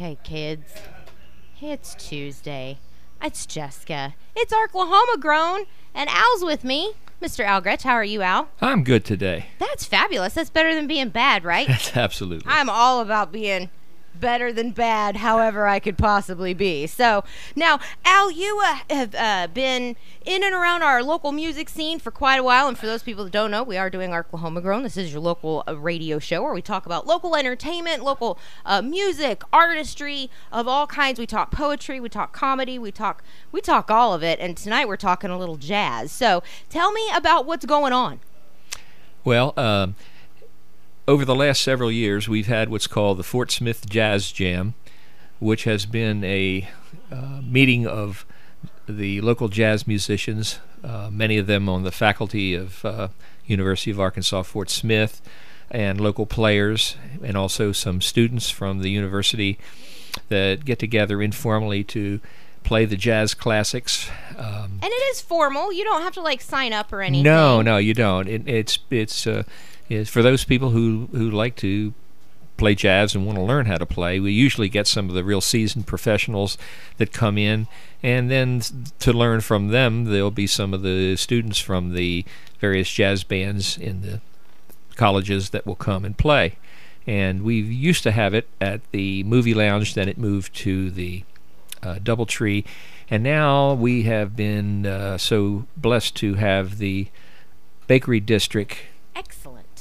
Okay, kids. It's Tuesday. It's Jessica. It's Arklahoma grown, and Al's with me. Mr. Al Gretsch, how are you, Al? I'm good today. That's fabulous. That's better than being bad, right? That's absolutely. I'm all about being better than bad, however I could possibly be. So now, Al, you uh, have uh, been in and around our local music scene for quite a while. And for those people that don't know, we are doing Arklahoma Grown. This is your local uh, radio show where we talk about local entertainment, local uh, music, artistry of all kinds. We talk poetry, we talk comedy, we talk we talk all of it. And tonight we're talking a little jazz. So tell me about what's going on. Well, um, over the last several years, we've had what's called the Fort Smith Jazz Jam, which has been a uh, meeting of the local jazz musicians, uh, many of them on the faculty of uh, University of Arkansas Fort Smith, and local players, and also some students from the university that get together informally to play the jazz classics. Um, and it is formal. You don't have to like sign up or anything. No, no, you don't. It, it's it's uh, is for those people who who like to play jazz and want to learn how to play. We usually get some of the real seasoned professionals that come in, and then to learn from them, there'll be some of the students from the various jazz bands in the colleges that will come and play. And we used to have it at the movie lounge, then it moved to the uh, Doubletree, and now we have been uh, so blessed to have the Bakery District.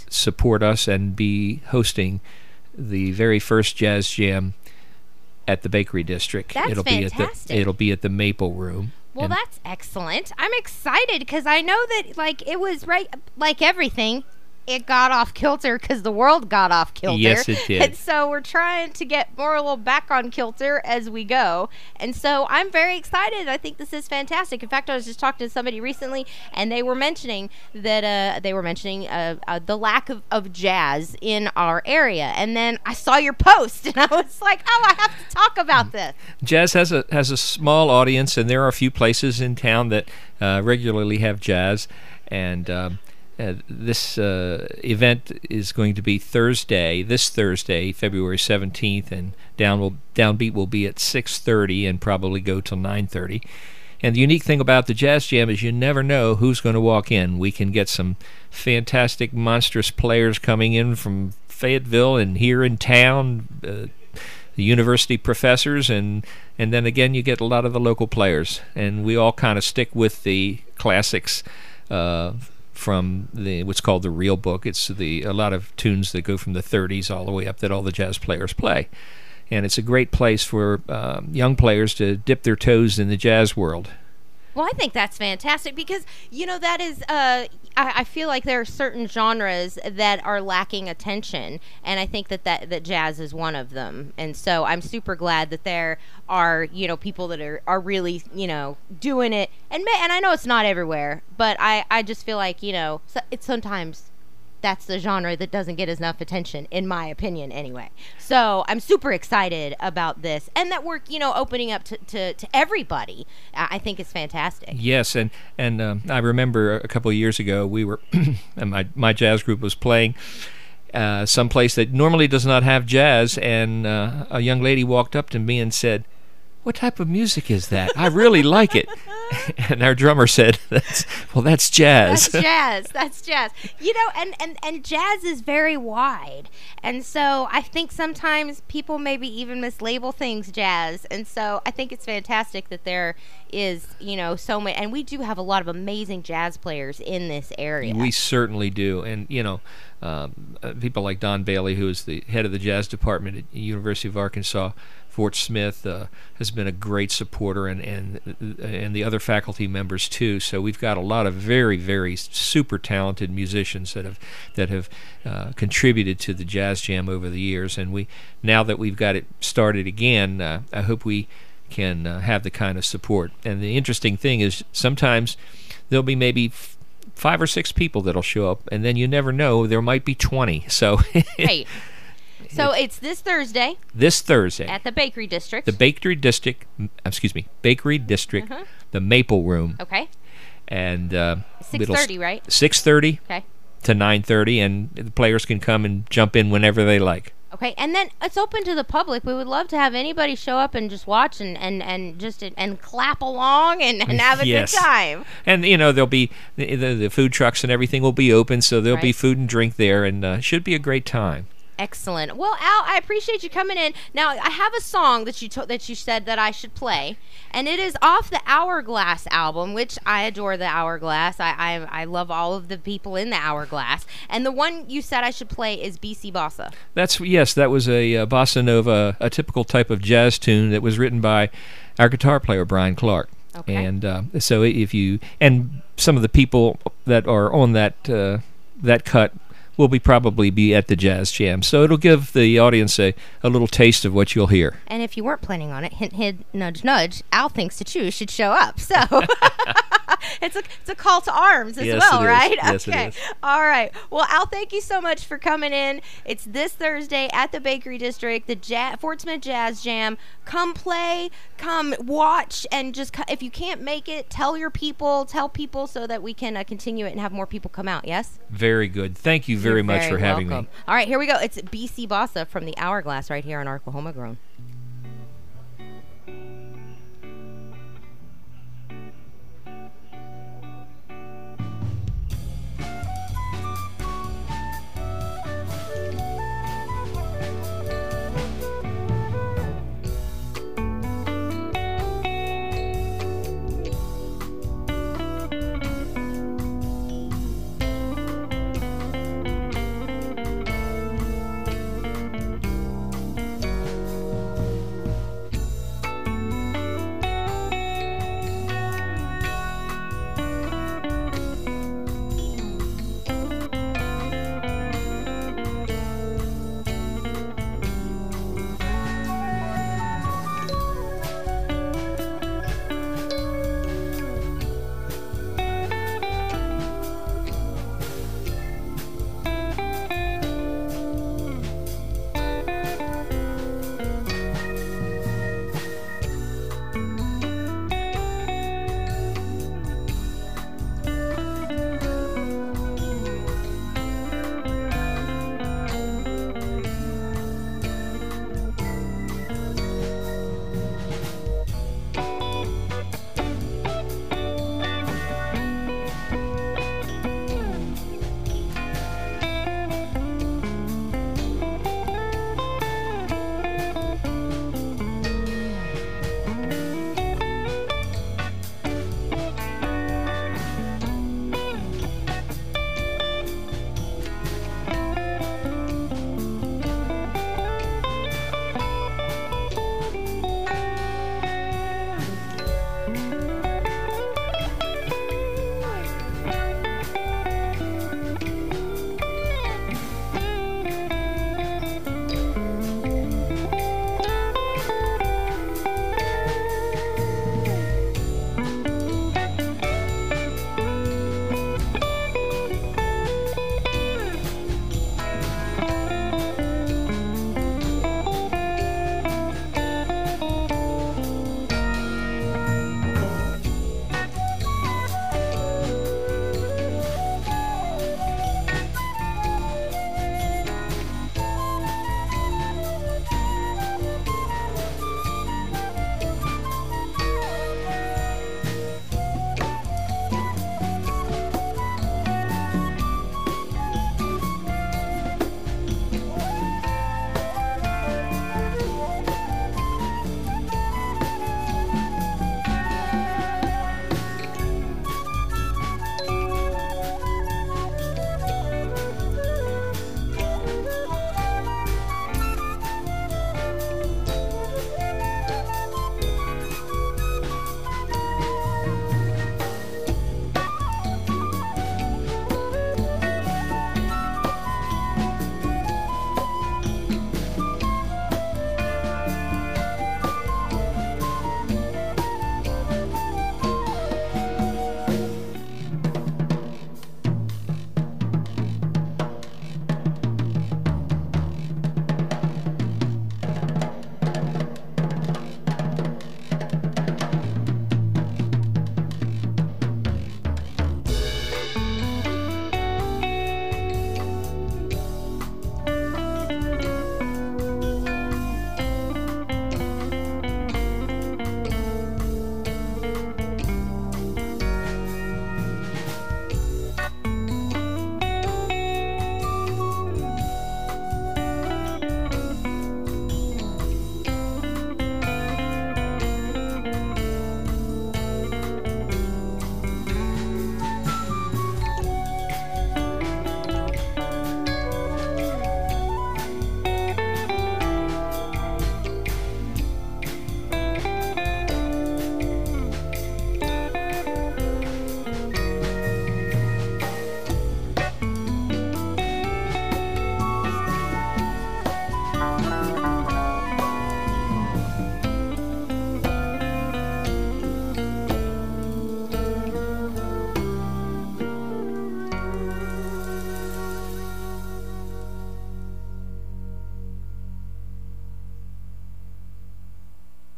Support us and be hosting the very first jazz jam at the Bakery District. That's it'll fantastic. be at the it'll be at the Maple Room. Well, and that's excellent. I'm excited because I know that like it was right like everything it got off kilter because the world got off kilter. Yes, it did. And so we're trying to get more a little back on kilter as we go. And so I'm very excited. I think this is fantastic. In fact, I was just talking to somebody recently, and they were mentioning that uh, they were mentioning uh, uh, the lack of, of jazz in our area. And then I saw your post, and I was like, oh, I have to talk about this. Jazz has a has a small audience, and there are a few places in town that uh, regularly have jazz. And um, uh, this uh, event is going to be Thursday, this Thursday, February 17th, and down will, downbeat will be at 6:30 and probably go till 9:30. And the unique thing about the Jazz Jam is you never know who's going to walk in. We can get some fantastic, monstrous players coming in from Fayetteville and here in town. Uh, the university professors and and then again you get a lot of the local players and we all kind of stick with the classics uh, from the what's called the real book. It's the a lot of tunes that go from the 30s all the way up that all the jazz players play, and it's a great place for uh, young players to dip their toes in the jazz world. Well, I think that's fantastic because you know that is. Uh, I, I, feel like there are certain genres that are lacking attention, and I think that, that that jazz is one of them. And so I'm super glad that there are you know people that are, are really you know doing it. And and I know it's not everywhere, but I I just feel like you know it's sometimes that's the genre that doesn't get enough attention, in my opinion, anyway. So I'm super excited about this, and that we're you know opening up to, to, to everybody. I think is fantastic. Yes, and and um, I remember a couple of years ago we were, and my my jazz group was playing. Uh, someplace that normally does not have jazz, and uh, a young lady walked up to me and said, what type of music is that? I really like it. and our drummer said, that's, well, that's jazz. That's jazz. That's jazz. You know, and, and, and jazz is very wide. And so I think sometimes people maybe even mislabel things jazz. And so I think it's fantastic that there is, you know, so many. And we do have a lot of amazing jazz players in this area. We certainly do. And, you know, um, uh, people like Don Bailey, who is the head of the jazz department at University of Arkansas, Fort Smith uh, has been a great supporter, and and and the other faculty members too. So we've got a lot of very very super talented musicians that have that have uh, contributed to the Jazz Jam over the years. And we now that we've got it started again, uh, I hope we can uh, have the kind of support. And the interesting thing is sometimes there'll be maybe five or six people that'll show up, and then you never know. There might be twenty. So. right. So it's, it's this Thursday. This Thursday at the Bakery District. The Bakery District, excuse me, Bakery District, uh-huh. the Maple Room. Okay. And uh, six thirty, right? Six thirty. Okay. To nine thirty, and the players can come and jump in whenever they like. Okay, and then it's open to the public. We would love to have anybody show up and just watch and and, and just and clap along and, and have a Yes. good time. And you know there'll be the, the, food trucks and everything will be open, so there'll be food and drink there, and uh, should be a great time. Excellent. Well, Al, I appreciate you coming in. Now, I have a song that you to- that you said that I should play, and it is off the Hourglass album, which I adore the Hourglass. I I, I love all of the people in the Hourglass, and the one you said I should play is BC Bossa. That's yes, that was a, uh bossa nova, a typical type of jazz tune that was written by our guitar player Brian Clark. Okay. And uh, so if you and some of the people that are on that uh, that cut will be probably be at the jazz jam, so it'll give the audience a, a little taste of what you'll hear. And if you weren't planning on it, hint, hint, nudge, nudge. Al thinks to choose should show up. So it's a it's a call to arms as Yes, well, right? Yes, okay. is. All right. Well, Al, thank you so much for coming in. It's this Thursday at the Bakery District, the ja- Fort Smith Jazz Jam. Come play, come watch, and just if you can't make it, tell your people, tell people so that we can uh, continue it and have more people come out. Yes. Very good. Thank you very You're much very for having welcome. me. All right, here we go. It's BC Bossa from the Hourglass right here on Arklahoma Grown.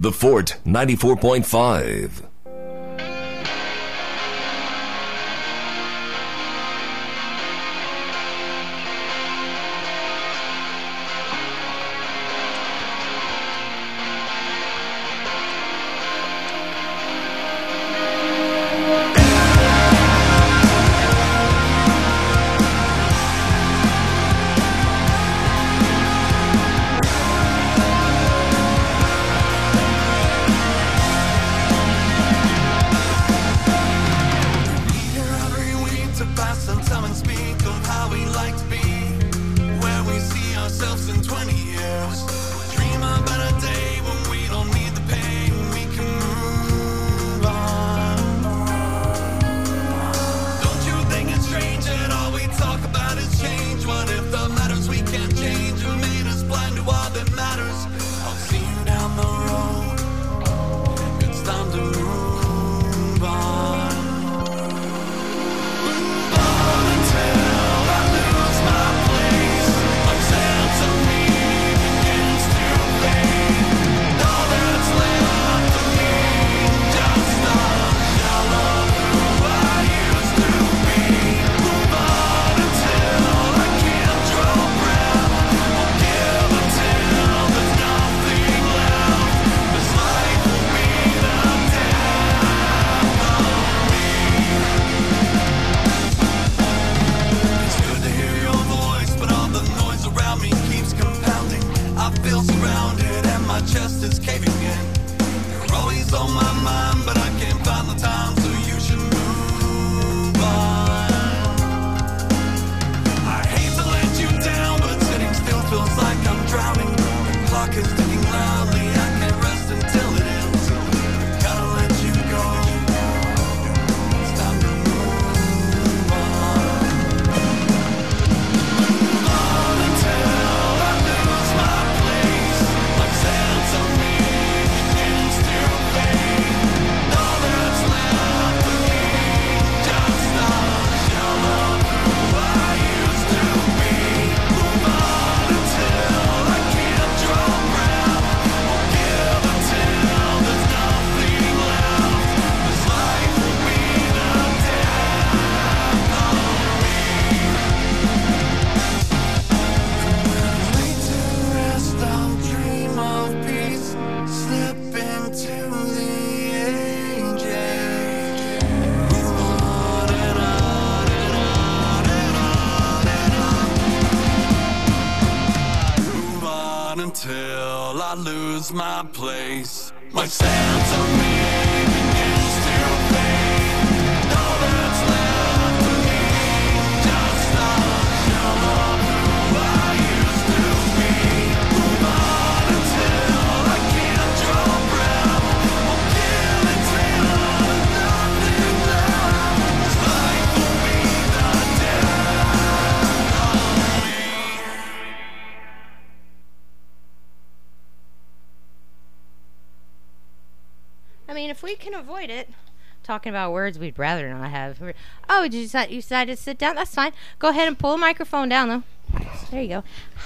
The Fort 94.5. until I lose my place. My sense of we can avoid it, talking about words we'd rather not have. Oh, did you decide, you decided to sit down? That's fine. Go ahead and pull the microphone down, though. There you go.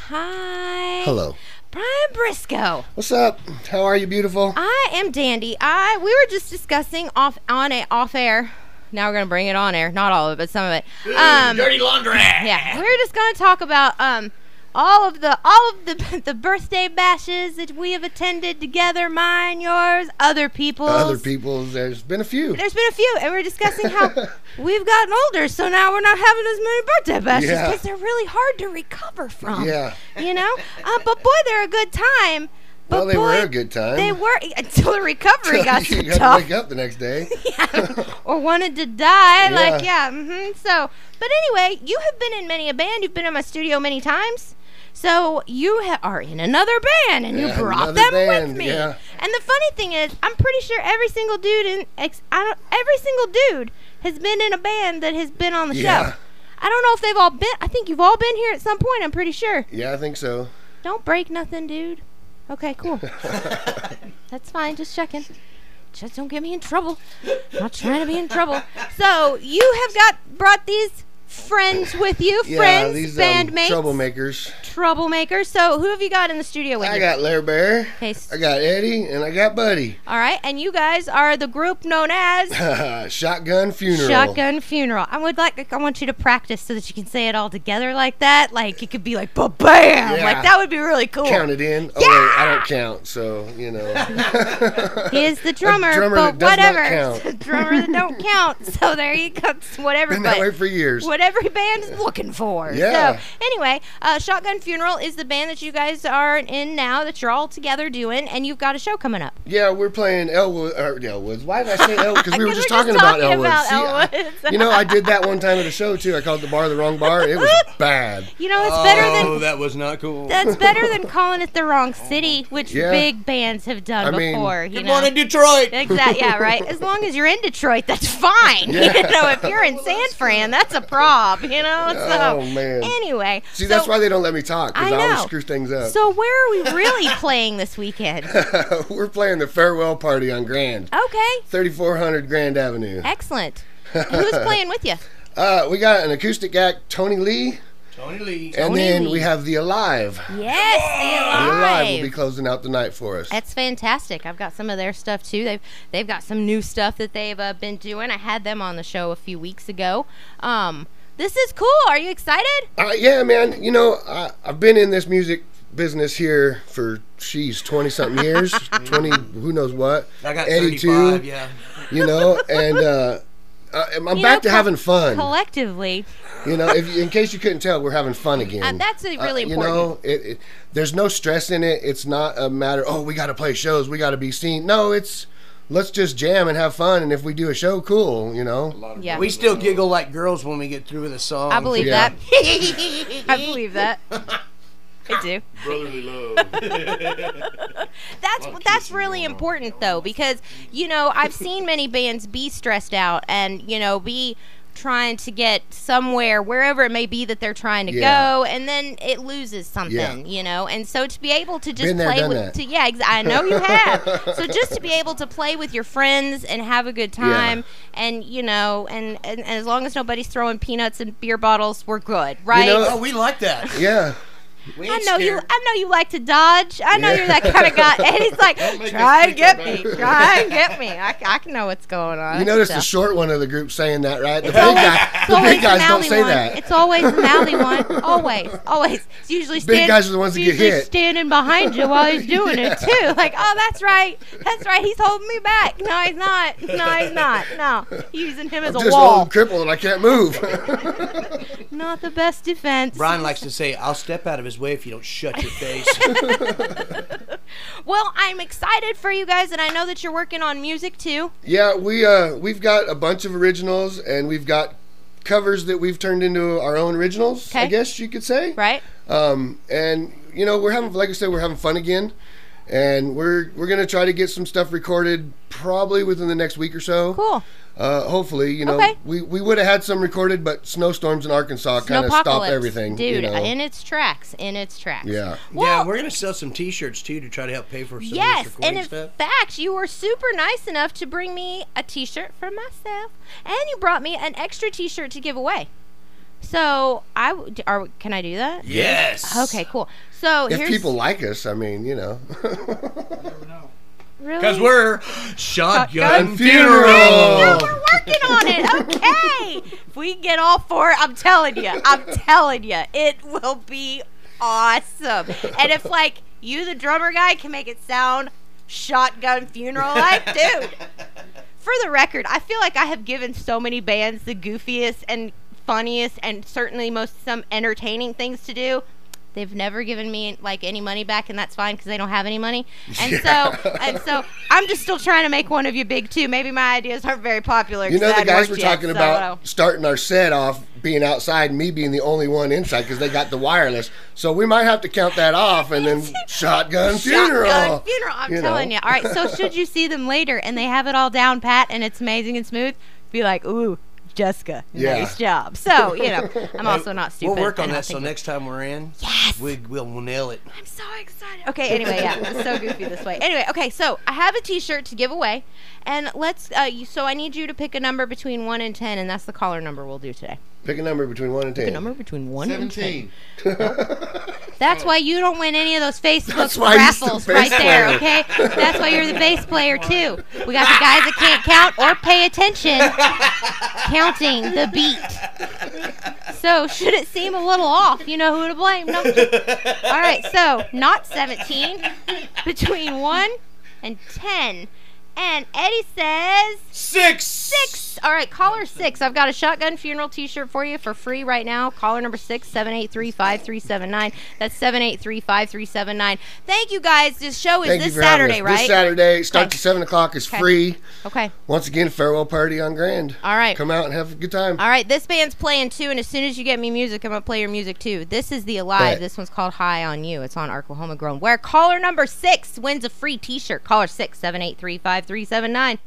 Hi. Hello. Brian Briscoe. What's up? How are you, beautiful? I am Dandy. I we were just discussing off on a off air. Now we're gonna bring it on air. Not all of it, but some of it. Um, Dirty laundry. yeah, we're just gonna talk about um all of the all of the the birthday bashes that we have attended together. Mine, yours, other people's. Other people's, there's been a few. There's been a few, and we're discussing how we've gotten older, so now we're not having as many birthday bashes Yeah. because they're really hard to recover from. Yeah. You know, uh, but boy, they're a good time. But Well, they boy, were a good time. They were until the recovery got so you gotta wake up the next day. yeah, or wanted to die. Like, Yeah. yeah. hmm So, but anyway, you have been in many a band. You've been in my studio many times. So you ha- are in another band, and you brought them band, with me. yeah. And the funny thing is, I'm pretty sure every single dude in ex- I don't, every single dude has been in a band that has been on the Yeah. show. I don't know if they've all been. I think you've all been here at some point. I'm pretty sure. Yeah, I think so. Don't break nothing, dude. Okay, cool. That's fine. Just checking. Just don't get me in trouble. I'm Not trying to be in trouble. So you have got brought these friends with you, Yeah, friends, these um, bandmates, troublemakers. troublemakers. So who have you got in the studio with I you? I got Larry Bear, Okay, I got Eddie, and I got Buddy. All right, and you guys are the group known as Shotgun Funeral. Shotgun Funeral. I would like I want you to practice so that you can say it all together like that. Like it could be like ba bam. Yeah. Like that would be really cool. Count it in. Oh, wait, I don't count, so, you know. He is the drummer, drummer but that does not whatever. count. Drummer that don't count. So there you go. Whatever. Been that way for years. What every band is looking for. Yeah. So anyway, uh, Shotgun Funeral is the band that you guys are in now that you're all together doing, and you've got a show coming up. Yeah, we're playing Elwood. Or Elwoods. Why did I say Elwood? Because we were just we're talking about talking Elwood. about See, I- you know, I did that one time at a show too. I called the bar the wrong bar. It was bad. You know, it's better Oh, than that was not cool. that's better than calling it the wrong city, which Yeah. big bands have done I mean- before. you Good know? morning, Detroit. Exactly. Yeah. Right. As long as you're in Detroit, that's fine. Yeah. You know, if you're in San Fran, that's a prob. You know. So Oh, man. anyway. See, that's why they don't let me talk because I I, always screw things up. So where are we really playing this weekend? we're playing the farewell party on Grand, Okay. 3400 Grand Avenue. Excellent. Who's playing with you? Uh, we got an acoustic act, Tony Lee, Tony Lee. and Tony then Lee. we have the Alive. Yes, The Alive. the Alive will be closing out the night for us. That's fantastic. I've got some of their stuff too. They've they've got some new stuff that they've uh, been doing. I had them on the show a few weeks ago. Um, this is cool. Are you excited? Uh, yeah, man. You know, I, I've been in this music business here for, she's 20 something years, 20, who knows what. I got 82, yeah. you know, and uh, uh, I'm You back know, to co- having fun. Collectively, You know, if in case you couldn't tell, we're having fun again. Uh, that's uh, really important. You know, it, it, there's no stress in it. It's not a matter. Oh, we got to play shows. We got to be seen. No, it's let's just jam and have fun. And if we do a show, cool. You know. yeah. We still giggle like girls when we get through with a song. I believe Yeah. that. I believe that. I do. Brotherly love. That's that's really important though because you know I've seen many bands be stressed out and you know be trying to get somewhere wherever it may be that they're trying to Yeah. go and then it loses something Yeah. you know and so to be able to just there, play with that. to, yeah ex- I know you have so just to be able to play with your friends and have a good time and you know and, and, and as long as nobody's throwing peanuts and beer bottles we're good right know- Oh, we like that. Yeah. We I ain't know you. I know you like to dodge. I know Yeah. you're that kind of guy. And he's like, try us and get me. Try and get me. I, I can know what's going on. You notice So- the short one of the group saying that, right? The big always- guy, the big guys don't say one. that. It's always the mouthy one. Always, always. It's usually stand, guys are the ones that get hit. standing behind you while he's doing it too. Like, oh, that's right, that's right. He's holding me back. No, he's not. No, he's not. No, using him as I'm a just wall. old and crippled and I can't move. Not the best defense. Brian likes to say, I'll step out of his way if you don't shut your face. Well, I'm excited for you guys, and I know that you're working on music too. yeah, we uh we've got a bunch of originals and we've got covers that we've turned into our own originals. I guess you could say. Right? Um, and you know we're having, like I said, we're having fun again, and we're we're gonna try to get some stuff recorded probably within the next week or so. Cool. Uh, hopefully, you know, Okay. we, we would have had some recorded, but snowstorms in Arkansas kind of stopped everything. dude. you know? In its tracks, in its tracks. yeah. Well, yeah, we're going to sell some t shirts too to try to help pay for some Yes, of this and in stuff. fact, you were super nice enough to bring me a T-shirt for myself, and you brought me an extra T-shirt to give away. So I w- are can I do that? Yes. Okay, cool. So If here's people like us, I mean, you know. really Because we're Shotgun Shotgun Funeral. No, we're working on it. Okay, if we get all four, I'm telling you, I'm telling you, it will be awesome. And if like you, the drummer guy, can make it sound shotgun funeral like, dude. For the record, I feel like I have given so many bands the goofiest and funniest and certainly most some entertaining things to do. They've never given me like any money back, and that's fine because they don't have any money. And so, and so, I'm just still trying to make one of you big too. Maybe my ideas aren't very popular. You know, the guys were yet, talking so, about starting our set off being outside and me being the only one inside because they got the wireless. So we might have to count that off and then shotgun funeral. Shotgun funeral. I'm you know. telling you. All right. So should you see them later and they have it all down pat and it's amazing and smooth, be like, ooh, Jessica, Yeah. nice job. So you know, I'm also not stupid. We'll work on that so next time we're in, Yes. we, we'll, nail it. I'm so excited. Okay, anyway, yeah, so goofy this way. Anyway, okay, so I have a T-shirt to give away, and let's. Uh, you, so I need you to pick a number between one and ten, and that's the caller number we'll do today. Pick a number between one and ten. Pick A number between one and ten. Seventeen. That's why you don't win any of those Facebook That's why the raffles bass right there, player. okay? That's why you're the bass player too. We got the guys that can't count or pay attention counting the beat. So should it seem a little off, you know who to blame. No. All right, so not 17, between 1 and 10. And Eddie says Six. six. All right, caller six. I've got a shotgun funeral T-shirt for you for free right now. Caller number six, seven eight three five three seven nine. That's seven eight three five three seven nine. Thank you guys. This show is Thank this you for having Saturday, right? This Saturday starts Okay. at seven o'clock. Is Okay. free. Okay. Once again, farewell party on Grand. All right. Come out and have a good time. All right, this band's playing too, and as soon as you get me music, I'm gonna play your music too. This is the Alive. This one's called High on You. It's on Arklahoma Grown. Where caller number six wins a free T-shirt. Caller six seven eight three five three seven nine.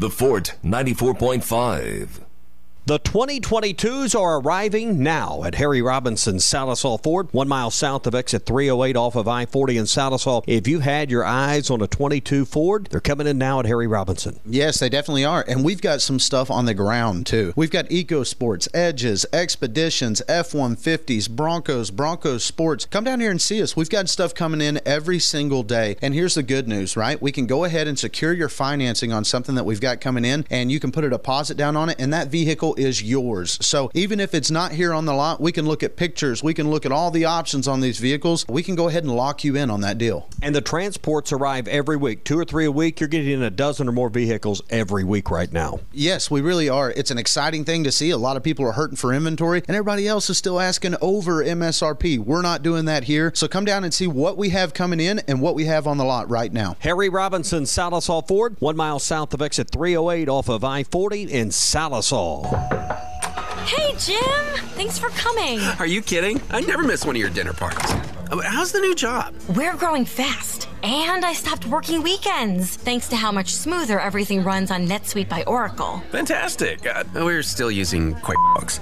The Fort 94.5. The 2022s are arriving now at Harry Robinson Sallisaw Ford, one mile south of exit 308 off of I 40 in Sallisaw. If you had your eyes on a 22 Ford, they're coming in now at Harry Robinson. Yes, they definitely are. And we've got some stuff on the ground too. We've got Eco Sports, Edges, Expeditions, F 150s, Broncos, Broncos Sports. Come down here and see us. We've got stuff coming in every single day. And here's the good news, right? We can go ahead and secure your financing on something that we've got coming in, and you can put a deposit down on it, and that vehicle is yours. So even if it's not here on the lot, we can look at pictures, we can look at all the options on these vehicles. We can go ahead and lock you in on that deal. And the transports arrive every week, two or three a week. You're getting a dozen or more vehicles every week right now. Yes, we really are. It's an exciting thing to see. A lot of people are hurting for inventory, and everybody else is still asking over MSRP. We're not doing that here. So come down and see what we have coming in and what we have on the lot right now. Harry Robinson Sallisaw Ford, one mile south of exit 308 off of I 40 in Sallisaw. Hey, Jim! Thanks for coming. Are you kidding? I never miss one of your dinner parties. Uh, How's the new job? We're growing fast, and I stopped working weekends thanks to how much smoother everything runs on NetSuite by Oracle. Fantastic. Uh, we're still using QuickBooks.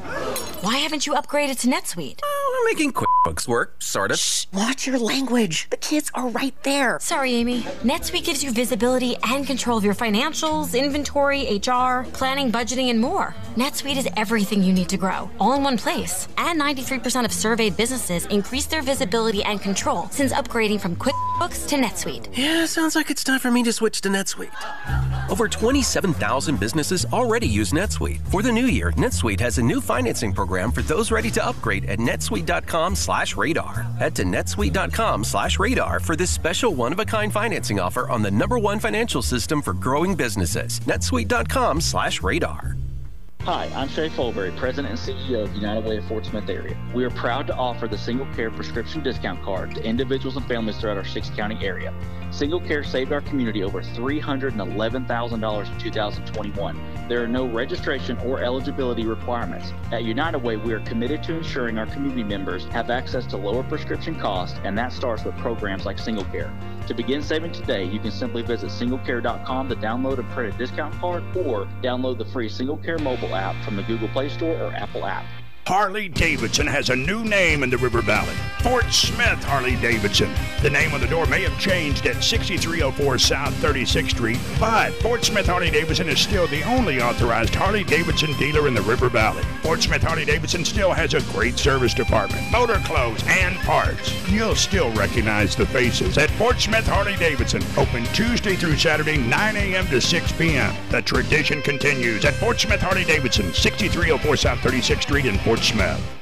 Why haven't you upgraded to NetSuite? We're making QuickBooks work, sort of. Shh, Watch your language. The kids are right there. Sorry, Amy. NetSuite gives you visibility and control of your financials, inventory, HR, planning, budgeting, and more. NetSuite is everything you need to grow, all in one place. And 93% of surveyed businesses increase their visibility and control since upgrading from QuickBooks to NetSuite. Yeah, sounds like it's time for me to switch to NetSuite. Over 27,000 businesses already use NetSuite. For the new year, NetSuite has a new financing program for those ready to upgrade at netsuite.com/radar. Head to netsuite.com/radar for this special one-of-a-kind financing offer on the number one financial system for growing businesses. netsuite.com/radar. Hi, I'm Shay Fulbury, President and CEO of United Way of Fort Smith area. We are proud to offer the Single Care Prescription Discount Card to individuals and families throughout our six county area. Single Care saved our community over $311,000 in 2021. There are no registration or eligibility requirements. At United Way, we are committed to ensuring our community members have access to lower prescription costs, and that starts with programs like Single Care. To begin saving today, you can simply visit singlecare.com to download and print a discount card or download the free Single Care mobile app from the Google Play Store or Apple app. Harley Davidson has a new name in the River Valley. Fort Smith Harley Davidson. The name on the door may have changed at 6304 South 36th Street, but Fort Smith Harley Davidson is still the only authorized Harley Davidson dealer in the River Valley. Fort Smith Harley Davidson still has a great service department, motor clothes, and parts. You'll still recognize the faces at Fort Smith Harley Davidson, open Tuesday through Saturday, 9 a.m. to 6 p.m. The tradition continues at Fort Smith Harley Davidson, 6304 South 36th Street in Fort Smith.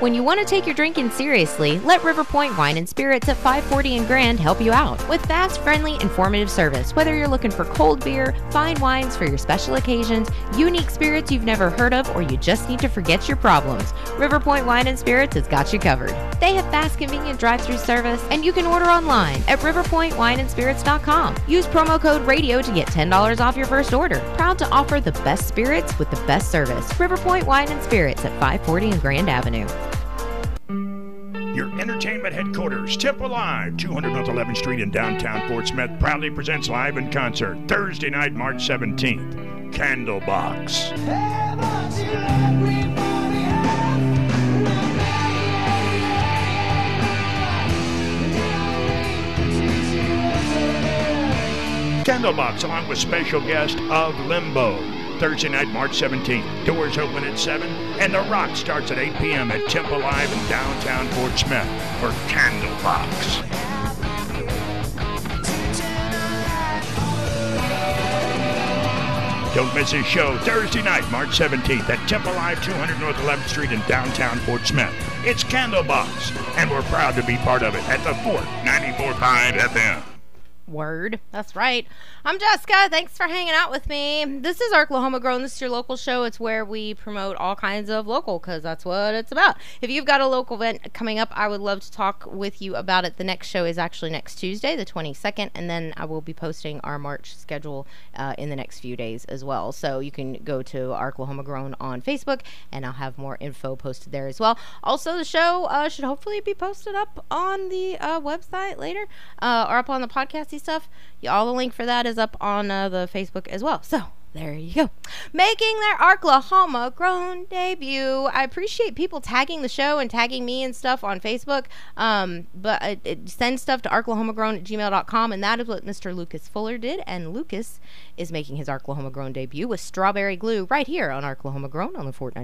When you want to take your drinking seriously, let River Point Wine and Spirits at 540 and Grand help you out with fast, friendly, informative service. Whether you're looking for cold beer, fine wines for your special occasions, unique spirits you've never heard of, or you just need to forget your problems, River Point Wine and Spirits has got you covered. They have fast, convenient drive-through service, and you can order online at riverpointwineandspirits.com. Use promo code RADIO to get $10 off your first order. Proud to offer the best spirits with the best service. River Point Wine and Spirits at 540 and Grand Avenue. Headquarters, Temple Live, 200 North 11th Street in downtown Fort Smith, proudly presents live in concert Thursday night, March 17th. Candlebox. Candlebox, along with special guest of Limbo. Thursday night, March 17th. Doors open at 7, and The Rock starts at 8 p.m. at Temple Live in downtown Fort Smith for Candlebox. Don't miss his show Thursday night, March 17th at Temple Live, 200 North 11th Street in downtown Fort Smith. It's Candlebox, and we're proud to be part of it at the Fort 94.5 FM. Word. That's right. I'm Jessica. Thanks for hanging out with me. This is Arklahoma Grown. This is your local show. It's where we promote all kinds of local because that's what it's about. If you've got a local event coming up, I would love to talk with you about it. The next show is actually next Tuesday, the 22nd, and then I will be posting our March schedule uh, in the next few days as well. So you can go to Arklahoma Grown on Facebook, and I'll have more info posted there as well. Also, the show uh, should hopefully be posted up on the uh, website later uh, or up on the podcasty stuff. All the link for that is is up on uh, the Facebook as well. So there you go. Making their Arklahoma grown debut. I appreciate people tagging the show and tagging me and stuff on Facebook. Um, but uh, send stuff to arklahomagrown at gmail.com. And that is what Mr. Lucas Fuller did. And Lucas is making his Arklahoma grown debut with strawberry glue right here on Arklahoma grown on the Fort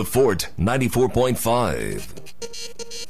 The Fort 94.5.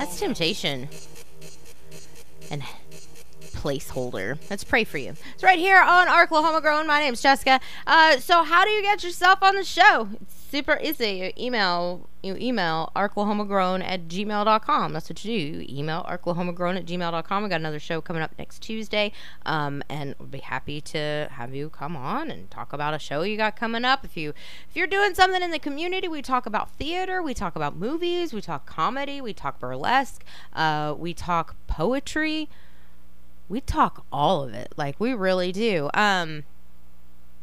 That's temptation. And placeholder. Let's pray for you. It's right here on Arklahoma Grown. My name's Jessica. Uh, so how do you get yourself on the show? It's super easy. You email you email arklahomagrown at gmail.com. That's what you do. You email arklahomagrown at gmail.com. We got another show coming up next Tuesday. Um, and we'll be happy to have you come on and talk about a show you got coming up. If you if you're doing something in the community, we talk about theater, we talk about movies, we talk comedy, we talk burlesque, uh, we talk poetry we talk all of it like we really do um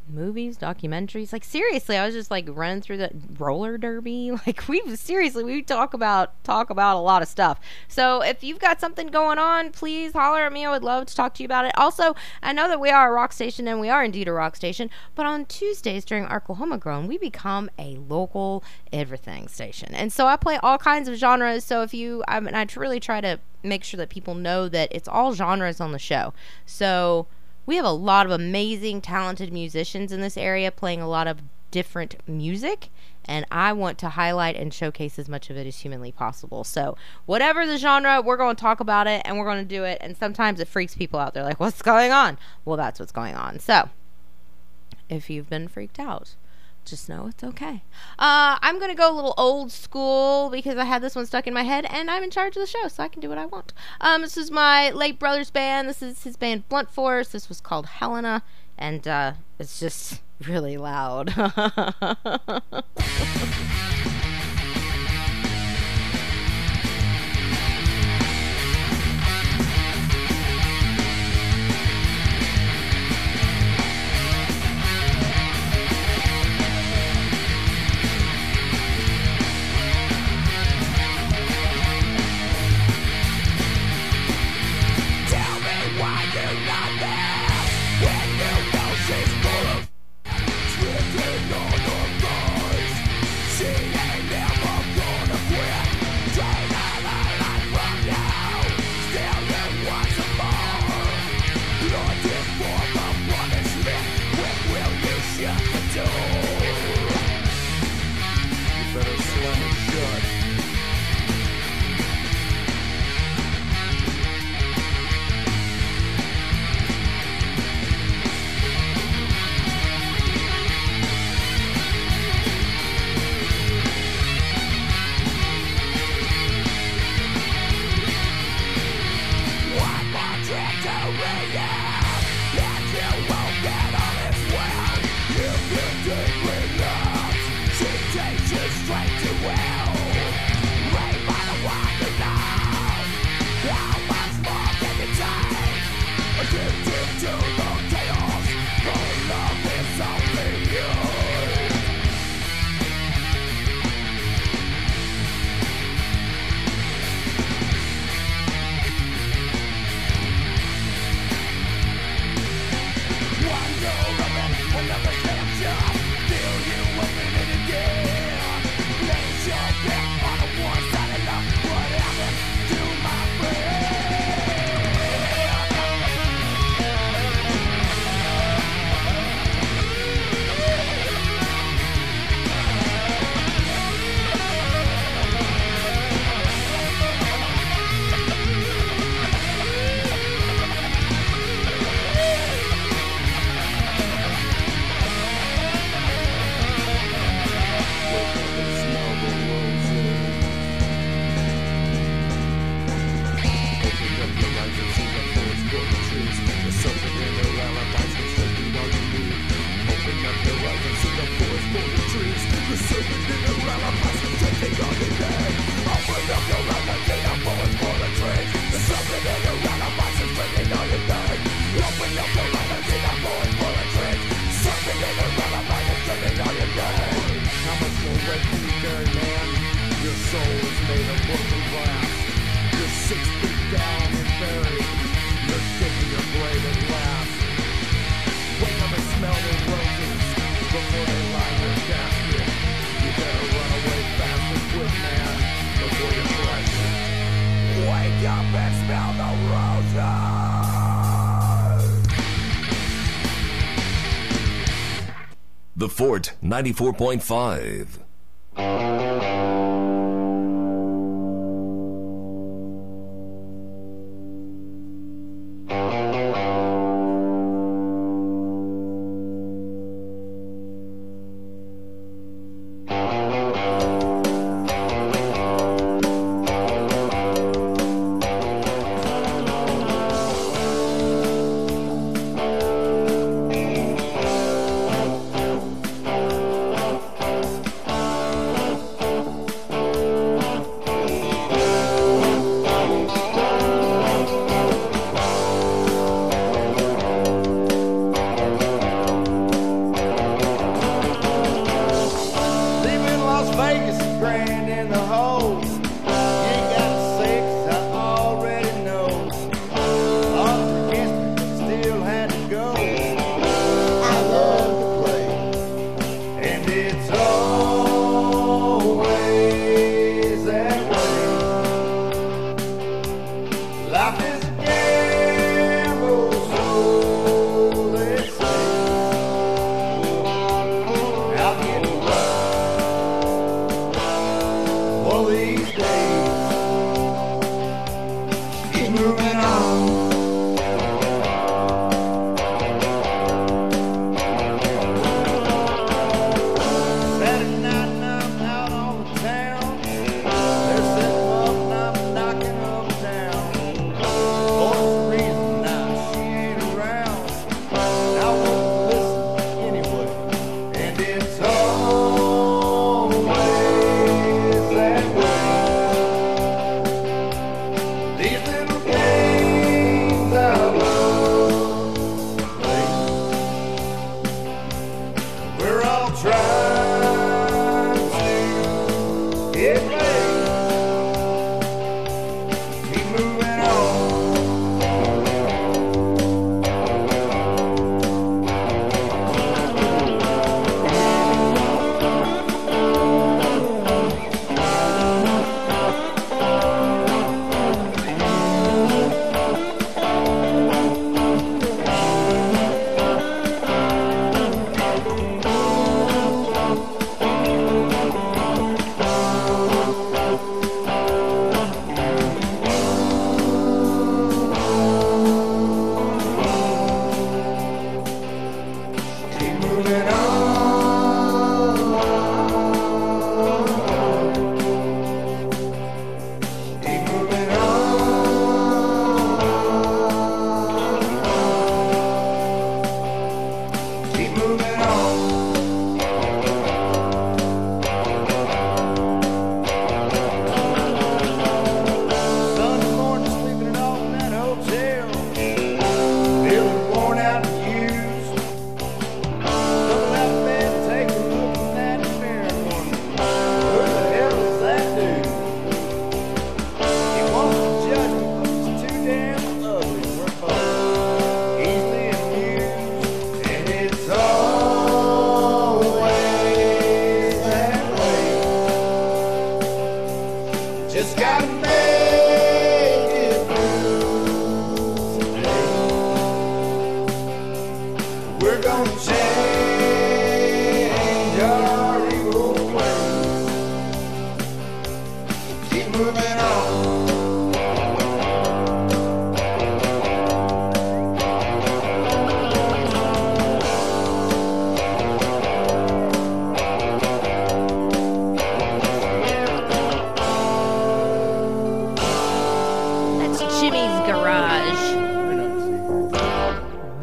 movies documentaries. Like seriously i was just like running through the roller derby. Like we seriously we talk about talk about a lot of stuff. So if you've got something going on please holler at me. I would love to talk to you about it. Also i know that we are a rock station and we are indeed a rock station but on tuesdays during arklahoma grown we become a local everything station. And so i play all kinds of genres. So if you i mean i really try to make sure that people know that it's all genres on the show. So we have a lot of amazing, talented musicians in this area playing a lot of different music, and I want to highlight and showcase as much of it as humanly possible. So, whatever the genre, we're going to talk about it and we're going to do it. And sometimes it freaks people out. They're like, what's going on? Well, that's what's going on. So, if you've been freaked out, just know it's okay. Uh, I'm gonna go a little old school because I had this one stuck in my head, and I'm in charge of the show, so I can do what I want. Um, this is my late brother's band. This is his band Blunt Force. This was called Helena, and uh, it's just really loud. Fort 94.5. Keep moving on. That's Jimmy's Garage.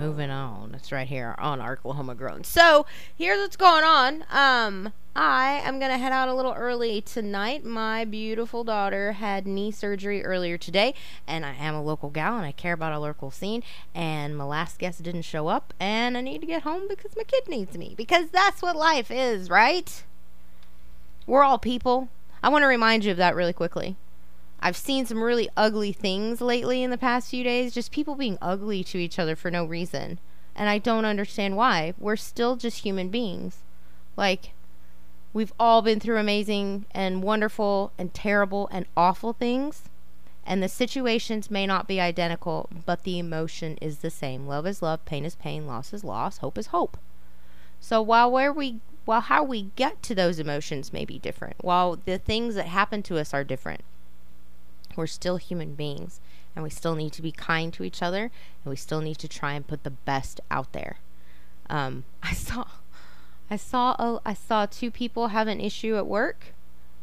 Moving on. That's right here on Arklahoma Grown. So here's what's going on. Um, I am gonna head out a little early tonight. My beautiful daughter had knee surgery earlier today, and I am a local gal and I care about our local scene. And my last guest didn't show up, and I need to get home because my kid needs me. Because that's what life is, right? We're all people. I want to remind you of that really quickly. I've seen some really ugly things lately in the past few days, just people being ugly to each other for no reason. And I don't understand why. We're still just human beings. Like, we've all been through amazing and wonderful and terrible and awful things. And the situations may not be identical, but the emotion is the same. Love is love, pain is pain, loss is loss, hope is hope. So while where we while how we get to those emotions may be different, while the things that happen to us are different, we're still human beings and we still need to be kind to each other and we still need to try and put the best out there. Um, I saw I saw a, I saw two people have an issue at work.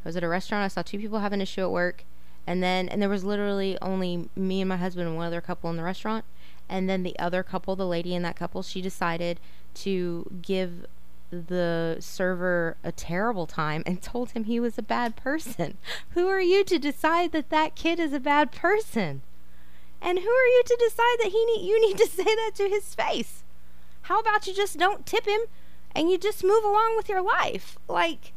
I was at a restaurant. I saw two people have an issue at work, and then and there was literally only me and my husband and one other couple in the restaurant. And then the other couple, the lady in that couple, she decided to give the server a terrible time and told him he was a bad person. Who are you to decide that that kid is a bad person? And who are you to decide that he need you need to say that to his face? How about you just don't tip him and you just move along with your life? Like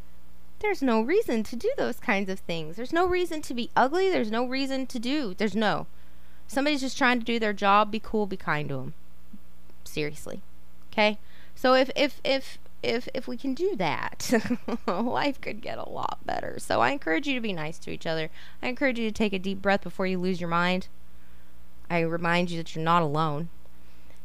there's no reason to do those kinds of things. There's no reason to be ugly. There's no reason to do. There's no. Somebody's just trying to do their job. Be cool. Be kind to them. Seriously. Okay. So if if if if if we can do that, life could get a lot better. So I encourage you to be nice to each other. I encourage you to take a deep breath before you lose your mind. I remind you that you're not alone.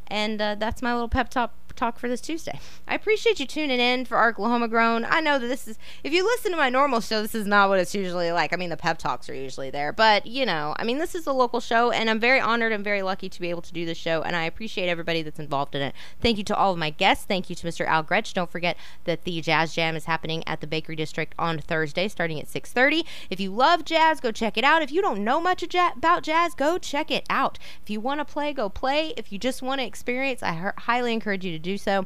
And uh, that's my little pep talk talk for this Tuesday. I appreciate you tuning in for Arklahoma Grown. I know that this is, if you listen to my normal show, this is not what it's usually like. I mean, the pep talks are usually there, but you know, I mean, this is a local show, and I'm very honored and very lucky to be able to do this show, and I appreciate everybody that's involved in it. Thank you to all of my guests. Thank you to Mr. Al Gretsch. Don't forget that the Jazz Jam is happening at the Bakery District on Thursday, starting at 6:30. If you love jazz, go check it out. If you don't know much about jazz, go check it out. If you want to play, go play. If you just want to experience, I highly encourage you to do so.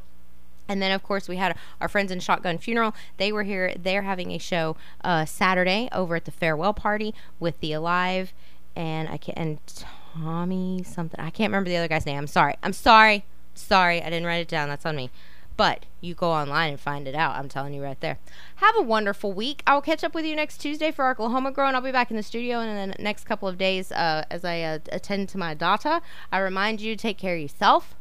And then, of course, we had our friends in Shotgun Funeral. They were here. They're having a show uh, Saturday over at the farewell party with the Alive and I can't and Tommy something. I can't remember the other guy's name. I'm sorry. I'm sorry. Sorry, I didn't write it down. That's on me. But you go online and find it out. I'm telling you right there. Have a wonderful week. I will catch up with you next Tuesday for Arklahoma Grown. I'll be back in the studio in the next couple of days uh, as I uh, attend to my daughter. I remind you to take care of yourself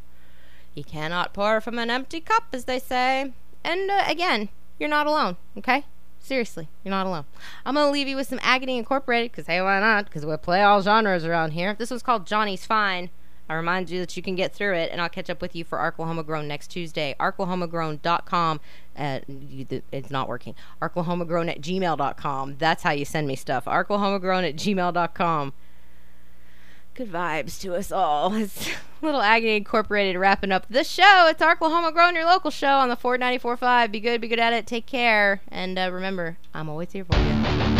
you cannot pour from an empty cup, as they say. And uh, again, you're not alone, okay? Seriously, you're not alone. I'm going to leave you with some Agony Incorporated, because hey, why not? Because we play all genres around here. This was called Johnny's Fine. I remind you that you can get through it, and I'll catch up with you for Arklahoma Grown next Tuesday. Arklahomagrown.com. Uh, it's not working. Arklahomagrown at gmail.com. That's how you send me stuff. Arklahomagrown at gmail.com good vibes to us all. It's Little Agony Incorporated wrapping up the show. It's Arklahoma Grown, your local show on the Fort 94.5. Be good, be good at it. Take care. And uh, remember, I'm always here for you.